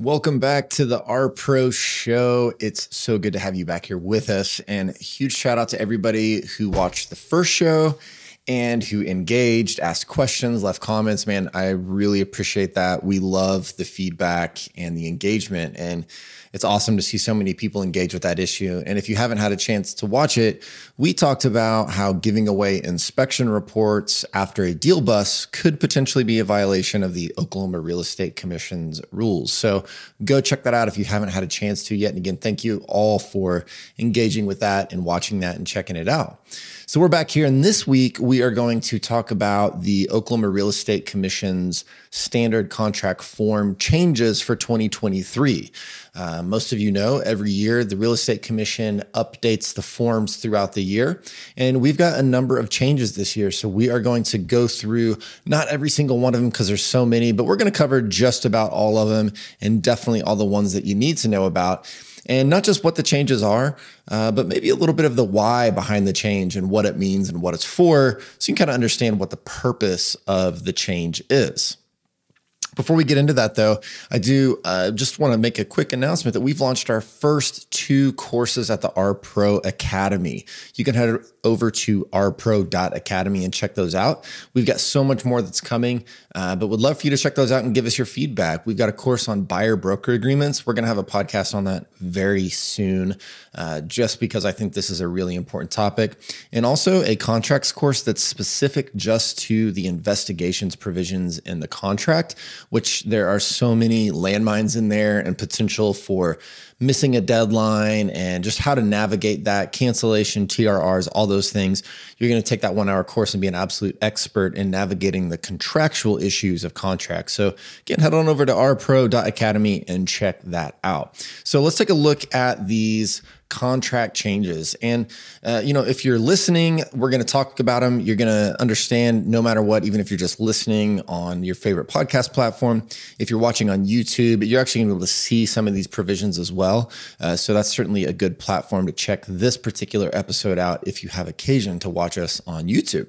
Welcome back to the R Pro Show. It's so good to have you back here with us. And huge shout out to everybody who watched the first show and who engaged, asked questions, left comments. Man, I really appreciate that. We love the feedback and the engagement. And it's awesome to see so many people engage with that issue. And if you haven't had a chance to watch it, we talked about how giving away inspection reports after a deal bust could potentially be a violation of the Oklahoma Real Estate Commission's rules. So go check that out if you haven't had a chance to yet. And again, thank you all for engaging with that and watching that and checking it out. So we're back here, and this week we are going to talk about the Oklahoma Real Estate Commission's standard contract form changes for 2023. Uh, most of you know every year the Real Estate Commission updates the forms throughout the year, and we've got a number of changes this year. So we are going to go through not every single one of them because there's so many, but we're going to cover just about all of them and definitely all the ones that you need to know about and not just what the changes are, uh, but maybe a little bit of the why behind the change and what it means and what it's for, so you can kind of understand what the purpose of the change is. Before we get into that, though, I do uh, just want to make a quick announcement that we've launched our first two courses at the R Pro Academy. You can head over to rpro.academy and check those out. We've got so much more that's coming, uh, but would love for you to check those out and give us your feedback. We've got a course on buyer broker agreements. We're going to have a podcast on that very soon, uh, just because I think this is a really important topic. And also a contracts course that's specific just to the investigations provisions in the contract, which there are so many landmines in there and potential for missing a deadline and just how to navigate that cancellation, TRRs, all those things. You're going to take that one hour course and be an absolute expert in navigating the contractual issues of contracts. So again, head on over to rpro.academy and check that out. So let's take a look at these contract changes. And, uh, you know, if you're listening, we're going to talk about them. You're going to understand no matter what, even if you're just listening on your favorite podcast platform. If you're watching on YouTube, you're actually going to be able to see some of these provisions as well. Uh, so that's certainly a good platform to check this particular episode out if you have occasion to watch us on YouTube.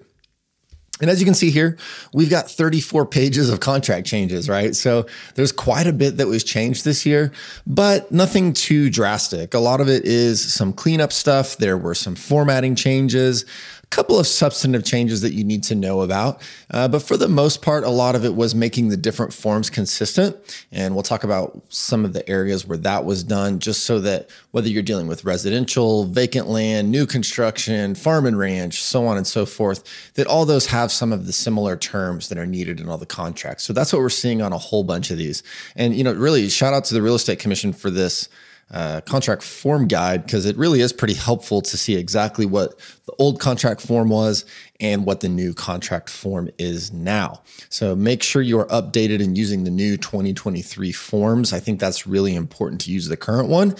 And as you can see here, we've got 34 pages of contract changes, right? So there's quite a bit that was changed this year, but nothing too drastic. A lot of it is some cleanup stuff. There were some formatting changes couple of substantive changes that you need to know about. Uh, but for the most part, a lot of it was making the different forms consistent. And we'll talk about some of the areas where that was done, just so that whether you're dealing with residential, vacant land, new construction, farm and ranch, so on and so forth, that all those have some of the similar terms that are needed in all the contracts. So that's what we're seeing on a whole bunch of these. And, you know, really shout out to the Real Estate Commission for this uh, contract form guide because it really is pretty helpful to see exactly what the old contract form was and what the new contract form is now. So make sure you are updated and using the new 2023 forms. I think that's really important to use the current one.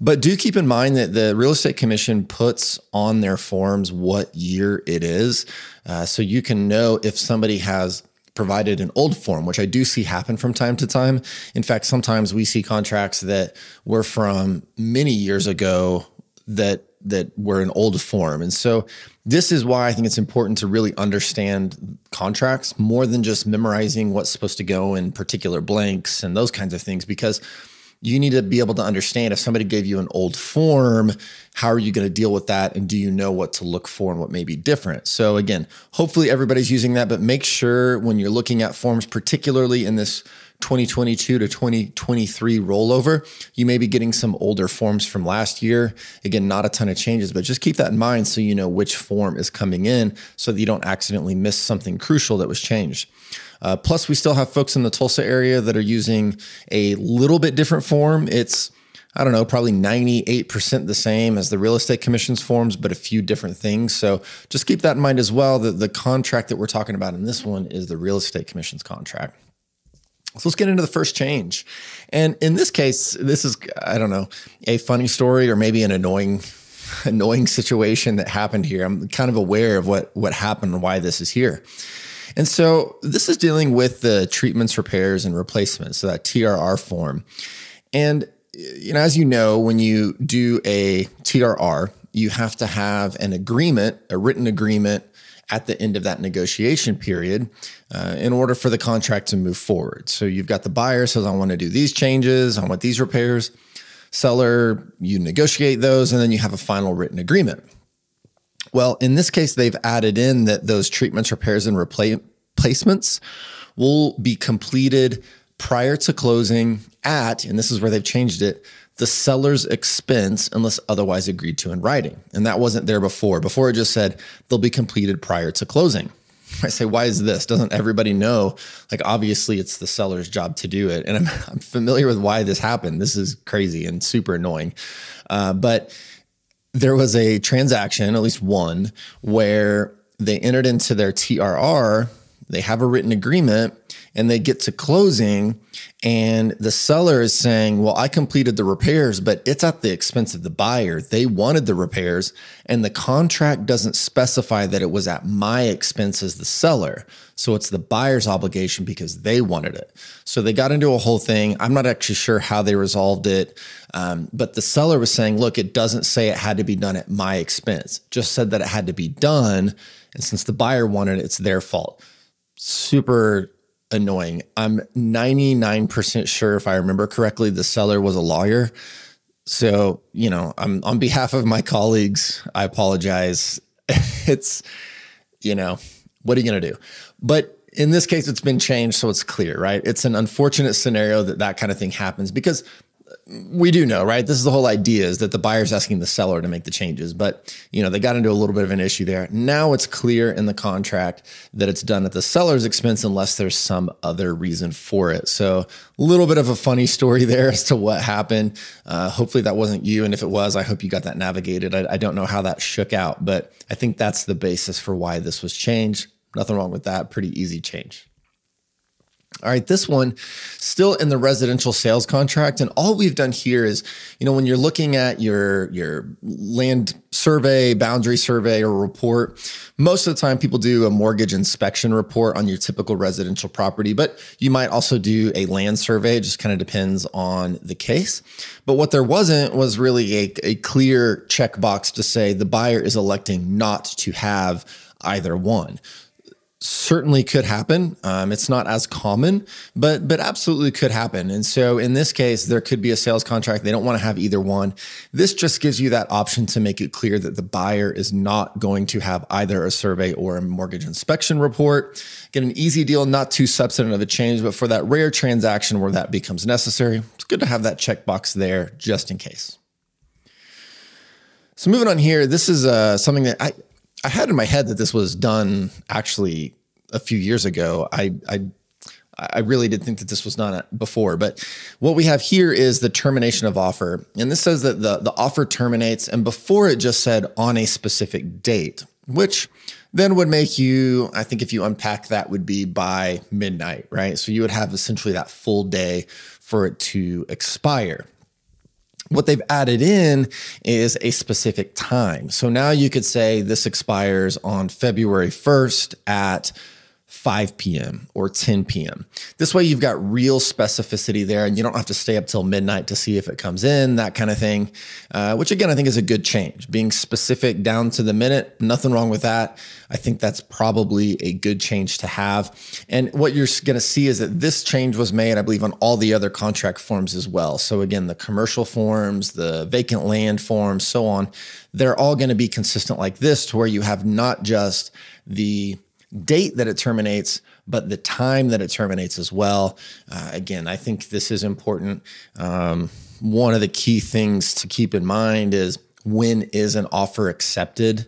But do keep in mind that the Real Estate Commission puts on their forms what year it is. Uh, so you can know if somebody has provided an old form, which I do see happen from time to time. In fact, sometimes we see contracts that were from many years ago that that were an old form. And so this is why I think it's important to really understand contracts more than just memorizing what's supposed to go in particular blanks and those kinds of things because you need to be able to understand if somebody gave you an old form, how are you going to deal with that? And do you know what to look for and what may be different? So, again, hopefully everybody's using that, but make sure when you're looking at forms, particularly in this 2022 to 2023 rollover, you may be getting some older forms from last year. Again, not a ton of changes, but just keep that in mind so you know which form is coming in so that you don't accidentally miss something crucial that was changed. Uh, plus, we still have folks in the Tulsa area that are using a little bit different form. It's I don't know, probably 98% the same as the real estate commission's forms, but a few different things. So just keep that in mind as well. That the contract that we're talking about in this one is the real estate commission's contract. So let's get into the first change. And in this case, this is, I don't know, a funny story or maybe an annoying annoying situation that happened here. I'm kind of aware of what what happened and why this is here. And so this is dealing with the treatments, repairs, and replacements, so that TRR form. And you know, as you know, when you do a TRR, you have to have an agreement, a written agreement at the end of that negotiation period uh, in order for the contract to move forward. So you've got the buyer says, I want to do these changes, I want these repairs. Seller, you negotiate those, and then you have a final written agreement. Well, in this case, they've added in that those treatments, repairs, and replacements will be completed prior to closing at, and this is where they've changed it, the seller's expense unless otherwise agreed to in writing. And that wasn't there before. Before it just said they'll be completed prior to closing. I say, why is this? Doesn't everybody know? Like, obviously, it's the seller's job to do it. And I'm, I'm familiar with why this happened. This is crazy and super annoying. Uh, but there was a transaction, at least one, where they entered into their TRR, they have a written agreement, and they get to closing and the seller is saying, Well, I completed the repairs, but it's at the expense of the buyer. They wanted the repairs, and the contract doesn't specify that it was at my expense as the seller. So it's the buyer's obligation because they wanted it. So they got into a whole thing. I'm not actually sure how they resolved it, um, but the seller was saying, Look, it doesn't say it had to be done at my expense, just said that it had to be done. And since the buyer wanted it, it's their fault. Super annoying. I'm 99% sure, if I remember correctly, the seller was a lawyer. So, you know, I'm on behalf of my colleagues, I apologize. it's, you know, what are you going to do? But in this case, it's been changed. So it's clear, right? It's an unfortunate scenario that that kind of thing happens because we do know, right? This is the whole idea is that the buyer's asking the seller to make the changes, but you know, they got into a little bit of an issue there. Now it's clear in the contract that it's done at the seller's expense unless there's some other reason for it. So a little bit of a funny story there as to what happened. Uh, hopefully that wasn't you. And if it was, I hope you got that navigated. I, I don't know how that shook out, but I think that's the basis for why this was changed. Nothing wrong with that. Pretty easy change. All right, this one still in the residential sales contract. And all we've done here is, you know, when you're looking at your, your land survey, boundary survey, or report, most of the time people do a mortgage inspection report on your typical residential property, but you might also do a land survey. It just kind of depends on the case. But what there wasn't was really a, a clear checkbox to say the buyer is electing not to have either one certainly could happen. Um, it's not as common, but but absolutely could happen. And so in this case, there could be a sales contract. They don't want to have either one. This just gives you that option to make it clear that the buyer is not going to have either a survey or a mortgage inspection report. Get an easy deal, not too substantive of a change, but for that rare transaction where that becomes necessary, it's good to have that checkbox there just in case. So moving on here, this is uh, something that I I had in my head that this was done actually a few years ago. I I I really did think that this was not before, but what we have here is the termination of offer. And this says that the, the offer terminates, and before it just said on a specific date, which then would make you, I think if you unpack that, would be by midnight, right? So you would have essentially that full day for it to expire. What they've added in is a specific time. So now you could say this expires on February 1st at 5 p.m. or 10 p.m. This way, you've got real specificity there, and you don't have to stay up till midnight to see if it comes in, that kind of thing. Uh, which, again, I think is a good change. Being specific down to the minute, nothing wrong with that. I think that's probably a good change to have. And what you're going to see is that this change was made, I believe, on all the other contract forms as well. So, again, the commercial forms, the vacant land forms, so on, they're all going to be consistent like this to where you have not just the date that it terminates, but the time that it terminates as well. Uh, again, I think this is important. Um, one of the key things to keep in mind is when is an offer accepted?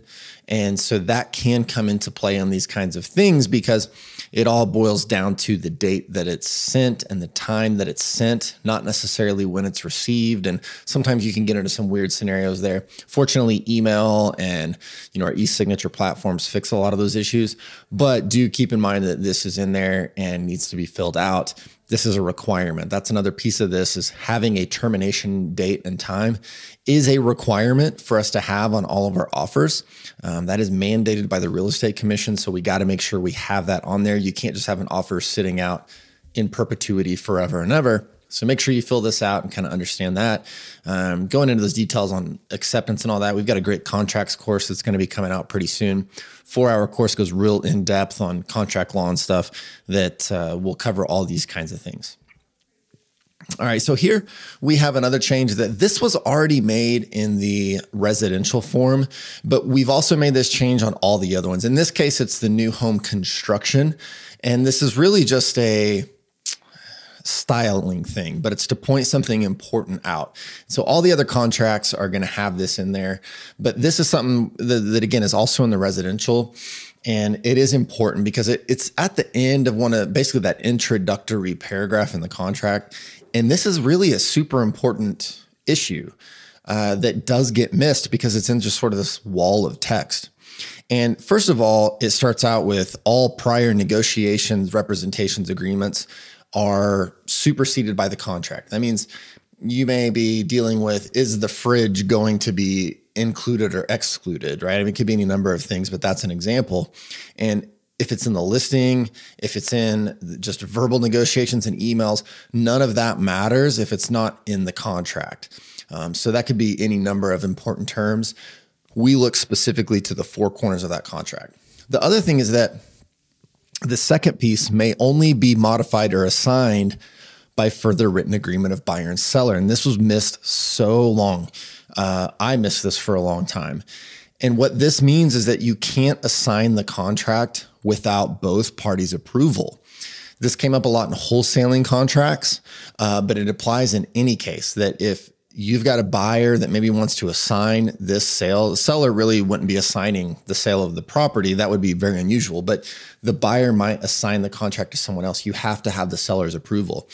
And so that can come into play on these kinds of things because it all boils down to the date that it's sent and the time that it's sent, not necessarily when it's received. And sometimes you can get into some weird scenarios there. Fortunately, email and you know our e-signature platforms fix a lot of those issues, but do keep in mind that this is in there and needs to be filled out this is a requirement. That's another piece of this is having a termination date and time is a requirement for us to have on all of our offers. Um, that is mandated by the real estate commission. So we got to make sure we have that on there. You can't just have an offer sitting out in perpetuity forever and ever. So make sure you fill this out and kind of understand that. Um, going into those details on acceptance and all that, we've got a great contracts course that's going to be coming out pretty soon. Four hour course goes real in depth on contract law and stuff that uh, will cover all these kinds of things. All right, so here we have another change that this was already made in the residential form, but we've also made this change on all the other ones. In this case, it's the new home construction. And this is really just a styling thing, but it's to point something important out. So all the other contracts are going to have this in there, but this is something that, that, again is also in the residential. And it is important because it, it's at the end of one of basically that introductory paragraph in the contract. And this is really a super important issue uh, that does get missed because it's in just sort of this wall of text. And first of all, it starts out with all prior negotiations, representations, agreements are superseded by the contract. That means you may be dealing with is the fridge going to be included or excluded, right? I mean, it could be any number of things, but that's an example. And if it's in the listing, if it's in just verbal negotiations and emails, none of that matters if it's not in the contract. Um, so that could be any number of important terms. We look specifically to the four corners of that contract. The other thing is that the second piece may only be modified or assigned by further written agreement of buyer and seller. And this was missed so long. Uh, I missed this for a long time. And what this means is that you can't assign the contract without both parties' approval. This came up a lot in wholesaling contracts, uh, but it applies in any case that if you've got a buyer that maybe wants to assign this sale. The seller really wouldn't be assigning the sale of the property. That would be very unusual, but the buyer might assign the contract to someone else. You have to have the seller's approval.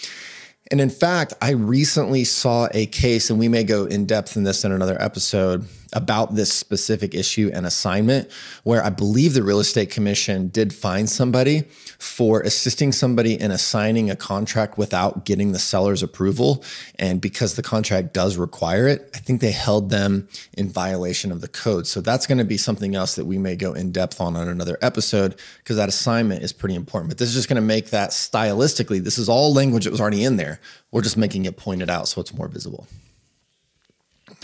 And in fact, I recently saw a case, and we may go in depth in this in another episode about this specific issue and assignment, where I believe the real estate commission did fined somebody for assisting somebody in assigning a contract without getting the seller's approval. And because the contract does require it, I think they held them in violation of the code. So that's going to be something else that we may go in depth on on another episode because that assignment is pretty important. But this is just going to make that stylistically, this is all language that was already in there. We're just making it pointed out so it's more visible.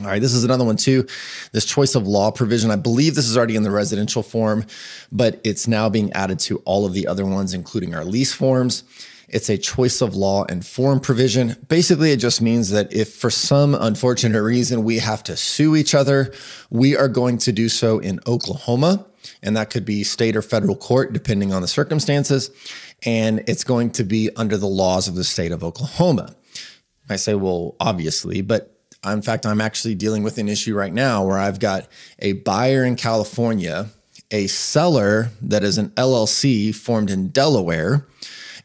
All right, this is another one too. This choice of law provision, I believe this is already in the residential form, but it's now being added to all of the other ones, including our lease forms. It's a choice of law and form provision. Basically, it just means that if for some unfortunate reason we have to sue each other, we are going to do so in Oklahoma. And that could be state or federal court, depending on the circumstances. And it's going to be under the laws of the state of Oklahoma. I say, well, obviously, but in fact, I'm actually dealing with an issue right now where I've got a buyer in California, a seller that is an LLC formed in Delaware,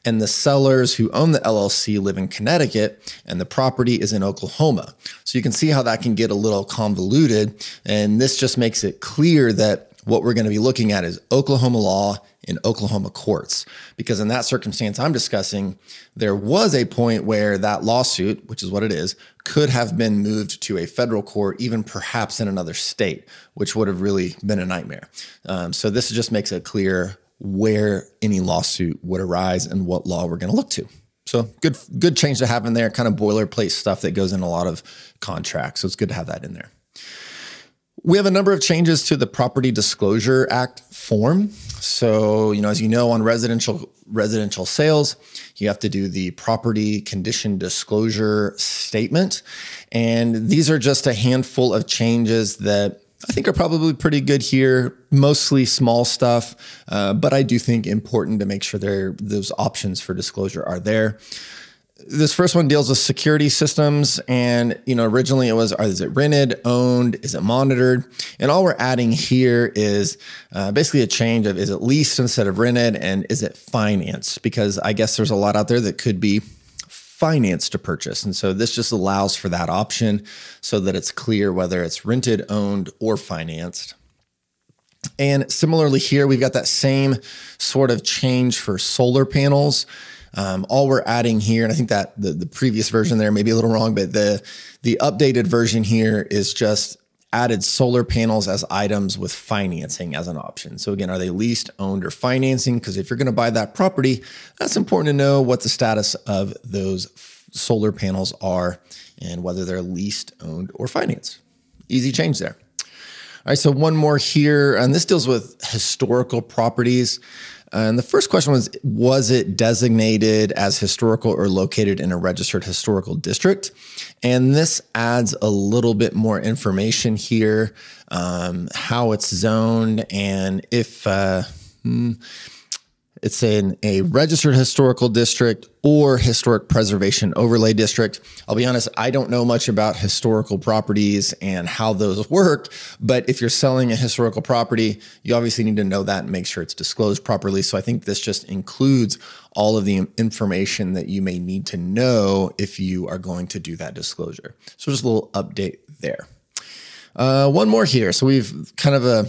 and the sellers who own the LLC live in Connecticut and the property is in Oklahoma. So you can see how that can get a little convoluted. And this just makes it clear that what we're going to be looking at is Oklahoma law in Oklahoma courts. Because in that circumstance I'm discussing, there was a point where that lawsuit, which is what it is, could have been moved to a federal court, even perhaps in another state, which would have really been a nightmare. Um, so this just makes it clear where any lawsuit would arise and what law we're going to look to. So good, good change to have in there. Kind of boilerplate stuff that goes in a lot of contracts. So it's good to have that in there. We have a number of changes to the Property Disclosure Act form. So, you know, as you know, on residential residential sales, you have to do the property condition disclosure statement. And these are just a handful of changes that I think are probably pretty good here, mostly small stuff, uh, but I do think important to make sure there those options for disclosure are there this first one deals with security systems and you know originally it was is it rented owned is it monitored? And all we're adding here is uh, basically a change of is it leased instead of rented and is it financed? Because i guess there's a lot out there that could be financed to purchase. And so this just allows for that option so that it's clear whether it's rented owned or financed. And similarly here we've got that same sort of change for solar panels um, all we're adding here, and I think that the, the previous version there may be a little wrong, but the the updated version here is just added solar panels as items with financing as an option. So again, are they leased, owned, or financing? Because if you're going to buy that property, that's important to know what the status of those solar panels are and whether they're leased, owned, or financed. Easy change there. All right, so one more here, and this deals with historical properties. And the first question was Was it designated as historical or located in a registered historical district? And this adds a little bit more information here um, how it's zoned, and if. Uh, hmm, it's in a registered historical district or historic preservation overlay district. I'll be honest, I don't know much about historical properties and how those work, but if you're selling a historical property, you obviously need to know that and make sure it's disclosed properly. So I think this just includes all of the information that you may need to know if you are going to do that disclosure. So just a little update there. Uh, one more here. So we've kind of a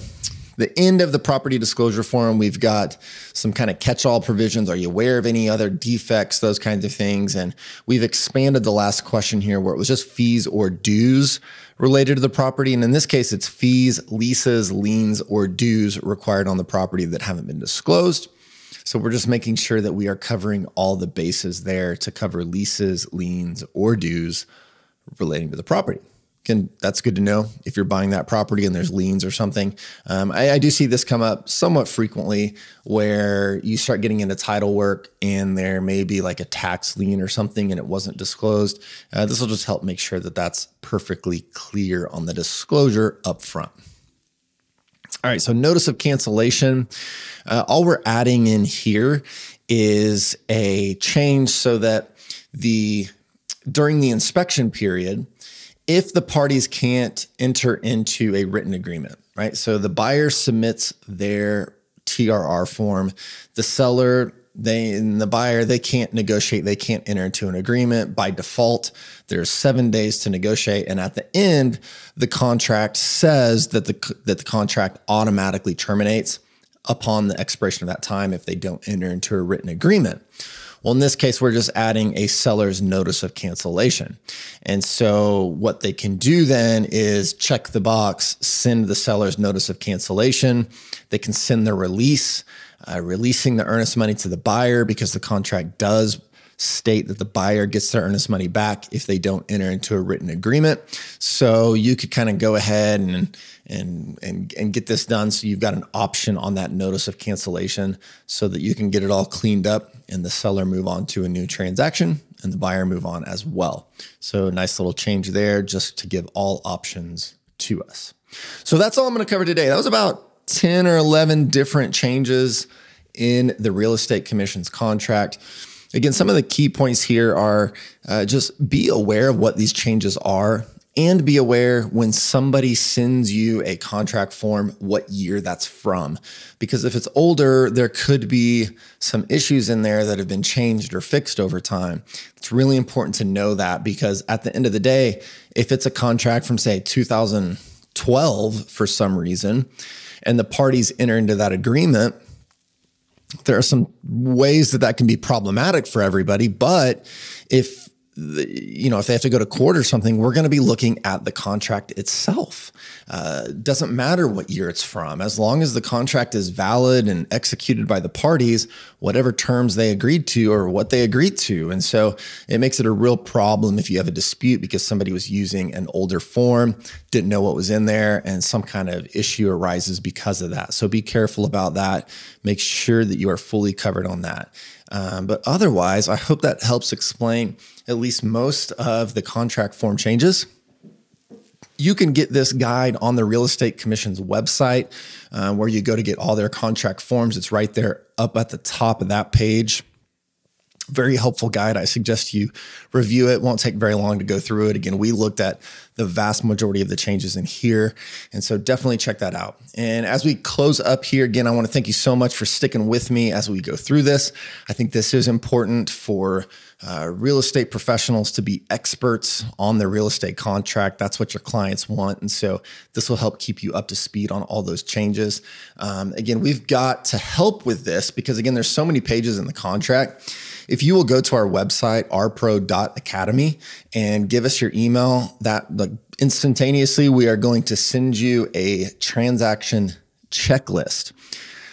the end of the property disclosure form, we've got some kind of catch all provisions. Are you aware of any other defects, those kinds of things? And we've expanded the last question here where it was just fees or dues related to the property. And in this case, it's fees, leases, liens, or dues required on the property that haven't been disclosed. So we're just making sure that we are covering all the bases there to cover leases, liens, or dues relating to the property can that's good to know if you're buying that property and there's liens or something. Um, I, I, do see this come up somewhat frequently where you start getting into title work and there may be like a tax lien or something and it wasn't disclosed. Uh, this will just help make sure that that's perfectly clear on the disclosure up front. All right, so notice of cancellation. Uh, all we're adding in here is a change so that the during the inspection period, if the parties can't enter into a written agreement, right? So the buyer submits their TRR form, the seller they and the buyer they can't negotiate they can't enter into an agreement. By default there's 7 days to negotiate. And at the end the contract says that the that the contract automatically terminates upon the expiration of that time if they don't enter into a written agreement well, in this case, we're just adding a seller's notice of cancellation. And so what they can do then is check the box, send the seller's notice of cancellation. They can send the release, uh, releasing the earnest money to the buyer because the contract does state that the buyer gets their earnest money back if they don't enter into a written agreement. So you could kind of go ahead and and and and get this done so you've got an option on that notice of cancellation so that you can get it all cleaned up and the seller move on to a new transaction and the buyer move on as well. So nice little change there just to give all options to us. So that's all I'm going to cover today. That was about 10 or 11 different changes in the real estate commission's contract. Again, some of the key points here are uh, just be aware of what these changes are and be aware when somebody sends you a contract form what year that's from. Because if it's older there could be some issues in there that have been changed or fixed over time. It's really important to know that because at the end of the day if it's a contract from say 2012 for some reason and the parties enter into that agreement there are some ways that that can be problematic for everybody but if you know, if they have to go to court or something, we're going to be looking at the contract itself. Uh, doesn't matter what year it's from, as long as the contract is valid and executed by the parties, whatever terms they agreed to or what they agreed to. And so it makes it a real problem if you have a dispute because somebody was using an older form, didn't know what was in there, and some kind of issue arises because of that. So be careful about that. Make sure that you are fully covered on that. Um, but otherwise, I hope that helps explain at least most of the contract form changes. You can get this guide on the Real Estate Commission's website uh, where you go to get all their contract forms. It's right there up at the top of that page very helpful guide. I suggest you review it. Won't take very long to go through it. Again, we looked at the vast majority of the changes in here. And so definitely check that out. And as we close up here, again, I want to thank you so much for sticking with me as we go through this. I think this is important for uh, real estate professionals to be experts on the real estate contract. That's what your clients want. And so this will help keep you up to speed on all those changes. Um, again, we've got to help with this because, again, there's so many pages in the contract if you will go to our website, rpro.academy, and give us your email, that like instantaneously we are going to send you a transaction checklist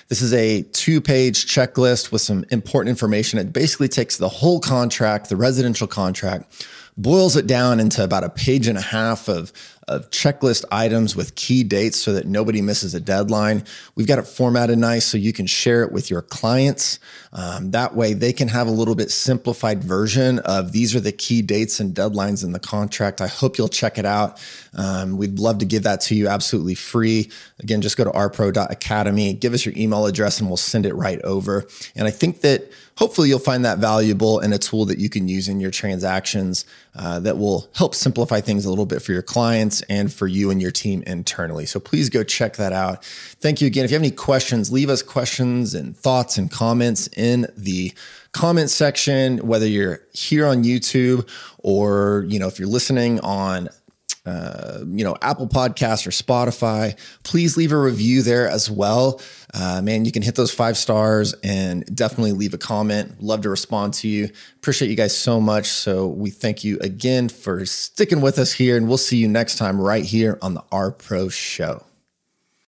This is a two page checklist with some important information. It basically takes the whole contract, the residential contract, boils it down into about a page and a half of of checklist items with key dates so that nobody misses a deadline. We've got it formatted nice so you can share it with your clients. Um, that way they can have a little bit simplified version of these are the key dates and deadlines in the contract. I hope you'll check it out. Um, we'd love to give that to you absolutely free. Again, just go to rpro.academy, give us your email address, and we'll send it right over. And I think that hopefully you'll find that valuable and a tool that you can use in your transactions uh, that will help simplify things a little bit for your clients and for you and your team internally. So please go check that out. Thank you again. If you have any questions, leave us questions and thoughts and comments in the comment section, whether you're here on YouTube or, you know, if you're listening on uh, you know, Apple Podcasts or Spotify, please leave a review there as well. Uh, man, you can hit those five stars and definitely leave a comment. Love to respond to you. Appreciate you guys so much. So we thank you again for sticking with us here, and we'll see you next time right here on the R Pro Show.